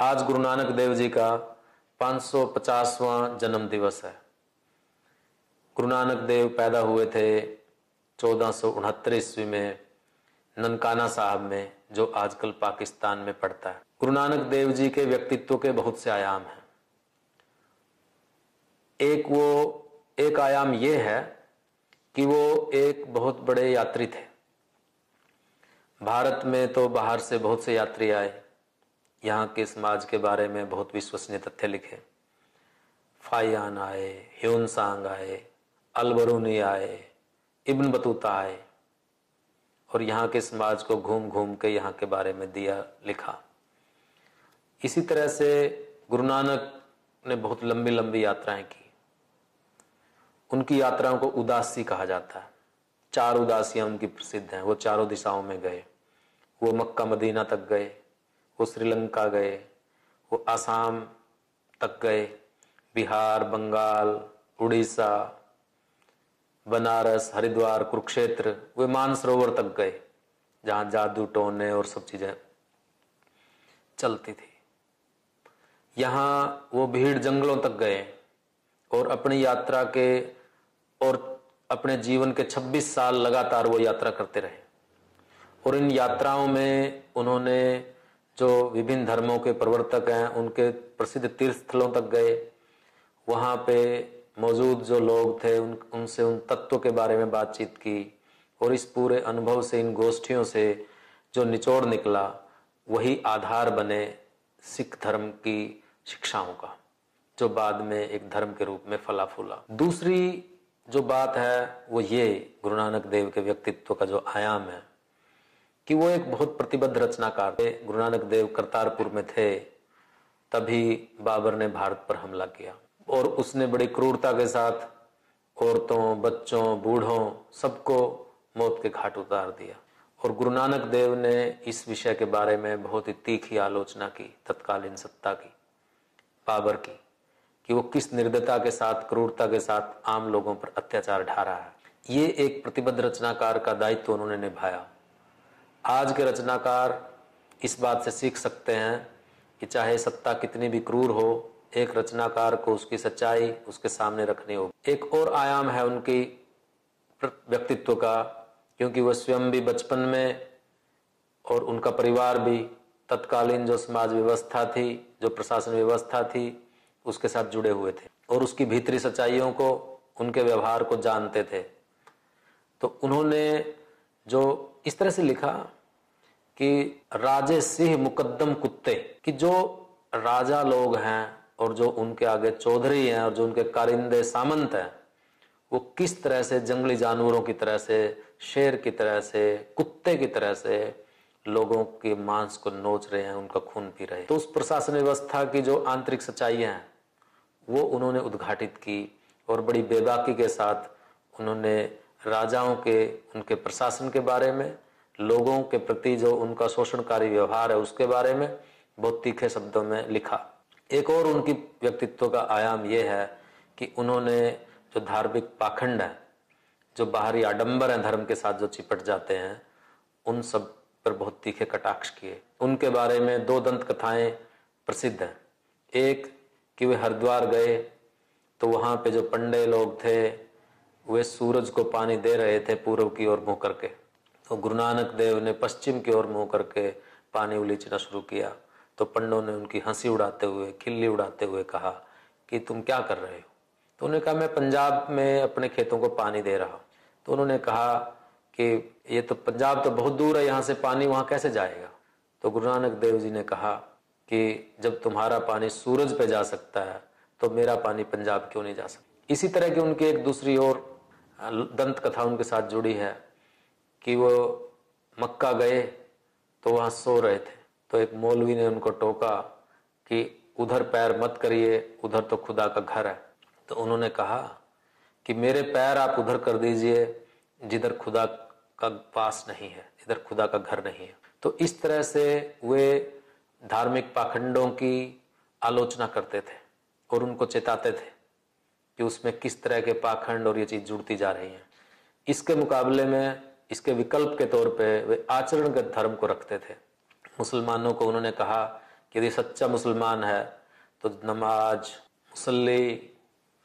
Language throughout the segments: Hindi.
आज गुरु नानक देव जी का 550वां जन्म दिवस है। गुरु नानक देव पैदा हुए थे चौदह सौ ईस्वी में ननकाना साहब में, जो आजकल पाकिस्तान में पड़ता है। गुरु नानक देव जी के व्यक्तित्व के बहुत से आयाम हैं। एक वो, एक आयाम ये है कि वो एक बहुत बड़े यात्री थे। भारत में तो बाहर से बहुत से यात्री आए। यहाँ के समाज के बारे में बहुत विश्वसनीय तथ्य लिखे। फाइयान आए, ह्यून सांग आए, अलबरूनी आए, इब्न बतूता आए, और यहाँ के समाज को घूम घूम के यहाँ के बारे में दिया लिखा। इसी तरह से गुरु नानक ने बहुत लंबी लंबी यात्राएँ की। उनकी यात्राओं को उदासी कहा जाता है। चार उदासियाँ उनकी प्रसिद्ध हैं, वो चारों दिशाओं में गए। वो मक्का मदीना तक गए। वो श्रीलंका गए, वो आसाम तक गए, बिहार, बंगाल, उड़ीसा, बनारस, हरिद्वार, कुरुक्षेत्र वे मानसरोवर तक गए, जहाँ जादू टोने और सब चीज़ें चलती थी। यहाँ वो भीड़ जंगलों तक गए और अपनी यात्रा के और अपने जीवन के 26 साल लगातार वो यात्रा करते रहे। और इन यात्राओं में उन्होंने जो विभिन्न धर्मों के प्रवर्तक हैं, उनके प्रसिद्ध तीर्थ स्थलों तक गए। वहाँ पे मौजूद जो लोग थे, उन, उनसे उन तत्वों के बारे में बातचीत की और इस पूरे अनुभव से, इन गोष्ठियों से जो निचोड़ निकला, वही आधार बने सिख धर्म की शिक्षाओं का, जो बाद में एक धर्म के रूप में फला फूला। दूसरी जो बात है, वो ये, गुरु नानक देव के व्यक्तित्व का जो आयाम है कि वो एक बहुत प्रतिबद्ध रचनाकार थे। गुरु नानक देव करतारपुर में थे। तभी बाबर ने भारत पर हमला किया और उसने बड़ी क्रूरता के साथ औरतों, बच्चों, बूढ़ों सबको मौत के घाट उतार दिया। और गुरु नानक देव ने इस विषय के बारे में बहुत ही तीखी आलोचना की, तत्कालीन सत्ता की, बाबर की, कि वो किस निर्दयता के साथ, क्रूरता के साथ आम लोगों पर अत्याचार ढा रहा है। ये एक प्रतिबद्ध रचनाकार का दायित्व उन्होंने निभाया। आज के रचनाकार इस बात से सीख सकते हैं कि चाहे सत्ता कितनी भी क्रूर हो, एक रचनाकार को उसकी सच्चाई उसके सामने रखनी होगी। एक और आयाम है उनकी व्यक्तित्व का, क्योंकि वह स्वयं भी बचपन में और उनका परिवार भी तत्कालीन जो समाज व्यवस्था थी, जो प्रशासन व्यवस्था थी, उसके साथ जुड़े हुए थे और उसकी भीतरी सच्चाइयों को, उनके व्यवहार को जानते थे। तो उन्होंने जो इस तरह से लिखा कि राजे सिंह मुकद्दम कुत्ते, कि जो राजा लोग हैं और जो उनके आगे चौधरी हैं और जो उनके कारिंदे सामंत हैं, वो किस तरह से जंगली जानवरों की तरह से, शेर की तरह से, कुत्ते की तरह से लोगों के मांस को नोच रहे हैं, उनका खून पी रहे हैं। तो उस प्रशासन व्यवस्था की जो आंतरिक सच्चाई है, वो उन्होंने उद्घाटित की और बड़ी बेबाकी के साथ उन्होंने राजाओं के, उनके प्रशासन के बारे में, लोगों के प्रति जो उनका शोषणकारी व्यवहार है उसके बारे में बहुत तीखे शब्दों में लिखा। एक और उनकी व्यक्तित्व का आयाम यह है कि उन्होंने जो धार्मिक पाखंड है, जो बाहरी आडंबर है धर्म के साथ जो चिपट जाते हैं, उन सब पर बहुत तीखे कटाक्ष किए। उनके बारे में दो दंत कथाएँ प्रसिद्ध हैं। एक, कि वे हरिद्वार गए तो वहाँ पे जो पंडे लोग थे वे सूरज को पानी दे रहे थे पूर्व की ओर मुँह करके। तो गुरु नानक देव ने पश्चिम की ओर मुँह करके पानी उलीचना शुरू किया। तो पंडों ने उनकी हँसी उड़ाते हुए, खिल्ली उड़ाते हुए कहा कि तुम क्या कर रहे हो? तो उन्होंने कहा, मैं पंजाब में अपने खेतों को पानी दे रहा तो उन्होंने कहा कि, ये तो पंजाब तो बहुत दूर है, यहाँ से पानी वहाँ कैसे जाएगा? तो गुरु नानक देव जी ने कहा कि, जब तुम्हारा पानी सूरज पे जा सकता है तो मेरा पानी पंजाब क्यों नहीं जा सकता? इसी तरह की उनकी एक दूसरी और दंत कथा उनके साथ जुड़ी है कि वो मक्का गए तो वहाँ सो रहे थे। तो एक मौलवी ने उनको टोका कि उधर पैर मत करिए, उधर तो खुदा का घर है। तो उन्होंने कहा कि मेरे पैर आप उधर कर दीजिए जिधर खुदा का पास नहीं है, इधर खुदा का घर नहीं है। तो इस तरह से वे धार्मिक पाखंडों की आलोचना करते थे और उनको चेताते थे। कि उसमें किस तरह के पाखंड और ये चीज़ जुड़ती जा रही है। इसके मुकाबले में, इसके विकल्प के तौर पे वे आचरणगत धर्म को रखते थे। मुसलमानों को उन्होंने कहा कि यदि सच्चा मुसलमान है तो नमाज़, मुसल्ली,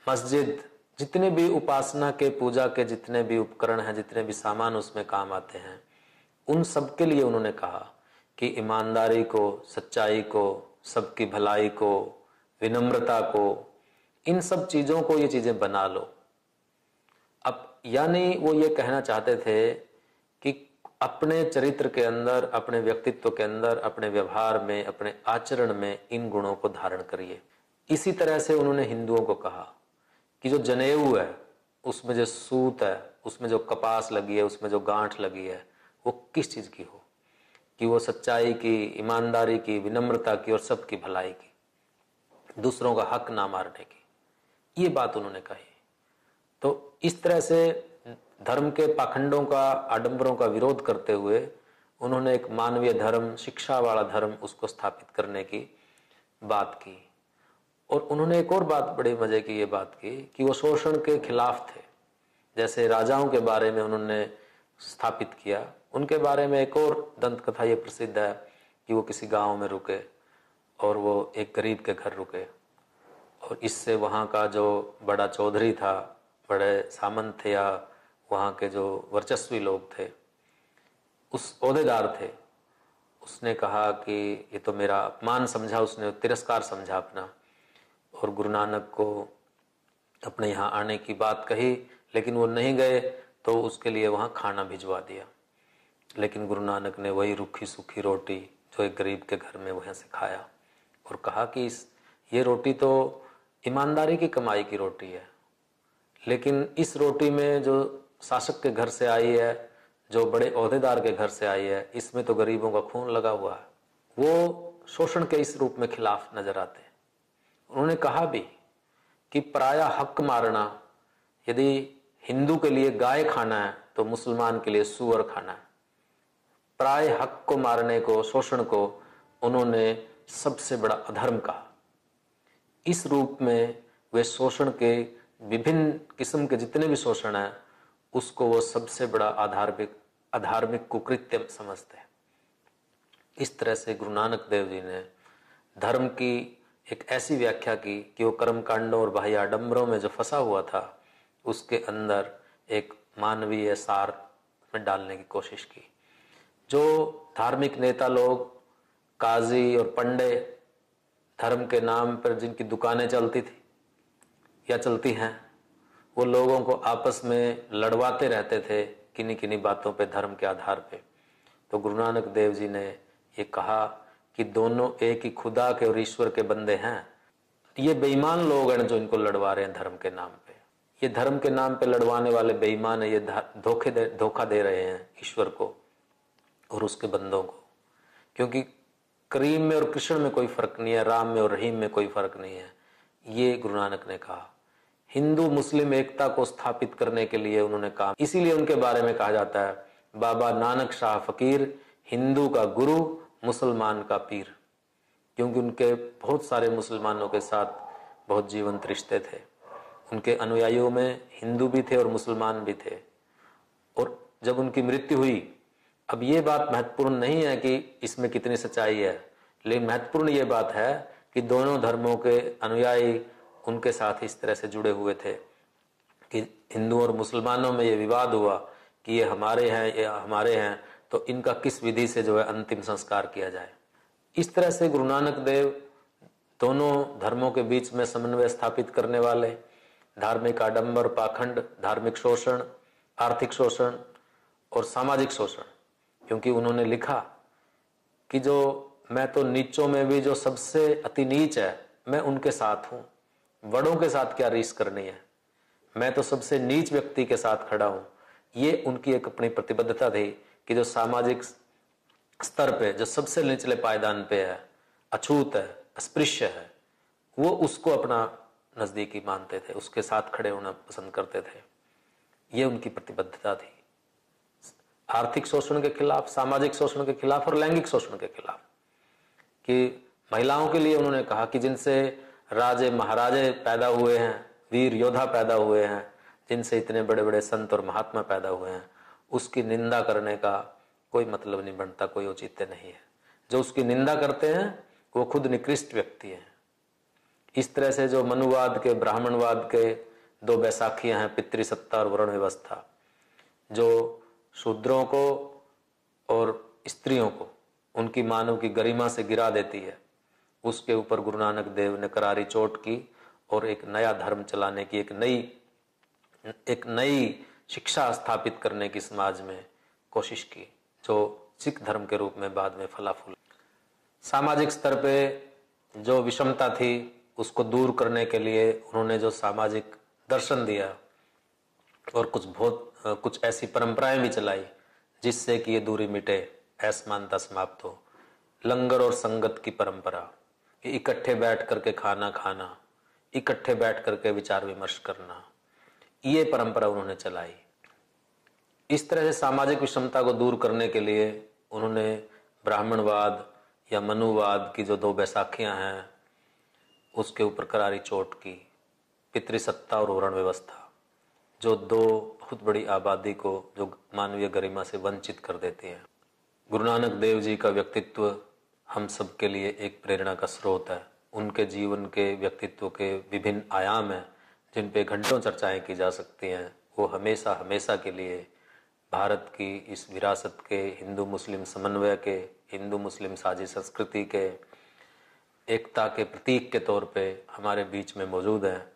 मस्जिद, जितने भी उपासना के, पूजा के जितने भी उपकरण हैं, जितने भी सामान उसमें काम आते हैं, उन सब के लिए उन्होंने कहा कि ईमानदारी को, सच्चाई को, सबकी भलाई को, विनम्रता को इन सब चीज़ों को ये चीज़ें बना लो। अब यानी वो ये कहना चाहते थे कि अपने चरित्र के अंदर, अपने व्यक्तित्व के अंदर, अपने व्यवहार में, अपने आचरण में इन गुणों को धारण करिए। इसी तरह से उन्होंने हिंदुओं को कहा कि जो जनेऊ है, उसमें जो सूत है, उसमें जो कपास लगी है, उसमें जो गांठ लगी है, वो किस चीज़ की हो? कि वो सच्चाई की, ईमानदारी की, विनम्रता की और सबकी भलाई की, दूसरों का हक ना मारने की। ये बात उन्होंने कही। तो इस तरह से धर्म के पाखंडों का, आडंबरों का विरोध करते हुए उन्होंने एक मानवीय धर्म, शिक्षा वाला धर्म उसको स्थापित करने की बात की। और उन्होंने एक और बात बड़े मज़े की ये बात की कि वो शोषण के खिलाफ थे। जैसे राजाओं के बारे में उन्होंने स्थापित किया। उनके बारे में एक और दंत कथा ये प्रसिद्ध है कि वो किसी गाँव में रुके और वो एक गरीब के घर रुके। और इससे वहाँ का जो बड़ा चौधरी था, बड़े सामंत थे या वहाँ के जो वर्चस्वी लोग थे, उस अहदेदार थे। उसने कहा कि ये तो मेरा अपमान समझा, उसने तिरस्कार समझा अपना। और गुरु नानक को अपने यहाँ आने की बात कही, लेकिन वो नहीं गए तो उसके लिए वहाँ खाना भिजवा दिया। लेकिन गुरु नानक ने वही रूखी सूखी रोटी जो एक गरीब के घर में वहाँ से खाया और कहा कि इस, ये रोटी तो ईमानदारी की कमाई की रोटी है। लेकिन इस रोटी में जो शासक के घर से आई है, जो बड़े अहदेदार के घर से आई है, इसमें तो गरीबों का खून लगा हुआ है। वो शोषण के इस रूप में खिलाफ नज़र आते हैं। उन्होंने कहा भी कि पराया हक मारना, यदि हिंदू के लिए गाय खाना है तो मुसलमान के लिए सुअर खाना है। प्राय हक को मारने को, शोषण को उन्होंने सबसे बड़ा अधर्म कहा। इस रूप में वे शोषण के विभिन्न किस्म के जितने भी शोषण है, उसको वो सबसे बड़ा आधार्मिक अधार्मिक कुकृत्य समझते हैं। इस तरह से गुरु नानक देव जी ने धर्म की एक ऐसी व्याख्या की कि वो कर्म कांडों और बाह्य आडम्बरों में जो फंसा हुआ था, उसके अंदर एक मानवीय सार में डालने की कोशिश की। जो धार्मिक नेता लोग, काजी और पंडे धर्म के नाम पर जिनकी दुकानें चलती थी या चलती हैं, वो लोगों को आपस में लड़वाते रहते थे किन्हीं किन्हीं बातों पे, धर्म के आधार पे। तो गुरु नानक देव जी ने ये कहा कि दोनों एक ही खुदा के और ईश्वर के बंदे हैं। ये बेईमान लोग हैं जो इनको लड़वा रहे हैं धर्म के नाम पे। ये धर्म के नाम पे लड़वाने वाले बेईमान है, ये धोखे दे, धोखा दे रहे हैं ईश्वर को और उसके बंदों को। क्योंकि करीम में और कृष्ण में कोई फ़र्क नहीं है, राम में और रहीम में कोई फ़र्क नहीं है। ये गुरु नानक ने कहा। हिंदू, मुस्लिम एकता को स्थापित करने के लिए उन्होंने कहा। इसीलिए उनके बारे में कहा जाता है, बाबा नानक शाह फकीर, हिंदू का गुरु, मुसलमान का पीर। क्योंकि उनके बहुत सारे मुसलमानों के साथ बहुत जीवंत रिश्ते थे। उनके अनुयायियों में हिंदू भी थे और मुसलमान भी थे। और जब उनकी मृत्यु हुई अब ये बात महत्वपूर्ण नहीं है कि इसमें कितनी सच्चाई है, लेकिन महत्वपूर्ण ये बात है कि दोनों धर्मों के अनुयायी उनके साथ इस तरह से जुड़े हुए थे कि हिंदू और मुसलमानों में ये विवाद हुआ कि ये हमारे हैं, ये हमारे हैं तो इनका किस विधि से जो है अंतिम संस्कार किया जाए। इस तरह से गुरु नानक देव दोनों धर्मों के बीच में समन्वय स्थापित करने वाले, धार्मिक आडंबर, पाखंड, धार्मिक शोषण, आर्थिक शोषण और सामाजिक शोषण क्योंकि उन्होंने लिखा कि जो मैं तो नीचों में भी जो सबसे अति नीच है, मैं उनके साथ हूँ। बड़ों के साथ क्या रीस करनी है? मैं तो सबसे नीच व्यक्ति के साथ खड़ा हूँ। ये उनकी एक अपनी प्रतिबद्धता थी कि जो सामाजिक स्तर पे, जो सबसे निचले पायदान पे है, अछूत है, अस्पृश्य है, वो उसको अपना नजदीकी मानते थे, उसके साथ खड़े होना पसंद करते थे। ये उनकी प्रतिबद्धता थी। आर्थिक शोषण के खिलाफ, सामाजिक शोषण के खिलाफ और लैंगिक शोषण के खिलाफ। कि महिलाओं के लिए उन्होंने कहा कि जिनसे राजे महाराजे पैदा हुए हैं, वीर योद्धा पैदा हुए हैं, जिनसे इतने बड़े बड़े संत और महात्मा पैदा हुए हैं, उसकी निंदा करने का कोई मतलब नहीं बनता, कोई औचित्य नहीं है। जो उसकी निंदा करते हैं, वो खुद निकृष्ट व्यक्ति है। इस तरह से जो मनुवाद के, ब्राह्मणवाद के दो बैसाखियाँ हैं, पितृसत्ता और वर्ण व्यवस्था, जो शूद्रों को और स्त्रियों को उनकी मानव की गरिमा से गिरा देती है। उसके ऊपर गुरु नानक देव ने करारी चोट की और एक नया धर्म चलाने की, एक नई एक नई शिक्षा स्थापित करने की समाज में कोशिश की, जो सिख धर्म के रूप में बाद में फला फूल सामाजिक स्तर पे जो विषमता थी, उसको दूर करने के लिए उन्होंने जो सामाजिक दर्शन दिया और कुछ बहुत कुछ ऐसी परंपराएँ भी चलाई, जिससे कि ये दूरी मिटे असमानता समाप्त हो। लंगर और संगत की परंपरा इकट्ठे बैठ करके खाना खाना, इकट्ठे बैठ करके विचार विमर्श करना, ये परंपरा उन्होंने चलाई। इस तरह से सामाजिक विषमता को दूर करने के लिए उन्होंने ब्राह्मणवाद या मनुवाद की जो दो बैसाखियाँ हैं, उसके ऊपर करारी चोट की, पितृसत्ता और वर्ण व्यवस्था, जो दो बहुत बड़ी आबादी को जो मानवीय गरिमा से वंचित कर देती है। गुरु नानक देव जी का व्यक्तित्व हम सब के लिए एक प्रेरणा का स्रोत है। उनके जीवन के व्यक्तित्व के विभिन्न आयाम हैं, जिन पे घंटों चर्चाएँ की जा सकती हैं। वो हमेशा हमेशा के लिए भारत की इस विरासत के हिंदू मुस्लिम समन्वय के हिंदू मुस्लिम साझी संस्कृति के, एकता के प्रतीक के तौर पे हमारे बीच में मौजूद हैं।